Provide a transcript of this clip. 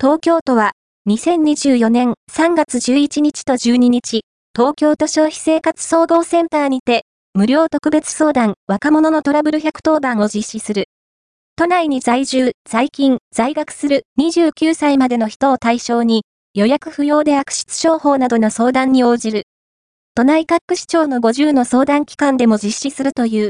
東京都は、2024年3月11日と12日、東京都消費生活総合センターにて、無料特別相談若者のトラブル110番を実施する。都内に在住、在勤、在学する29歳までの人を対象に、予約不要で悪質商法などの相談に応じる。都内各市町の50の相談機関でも実施するという。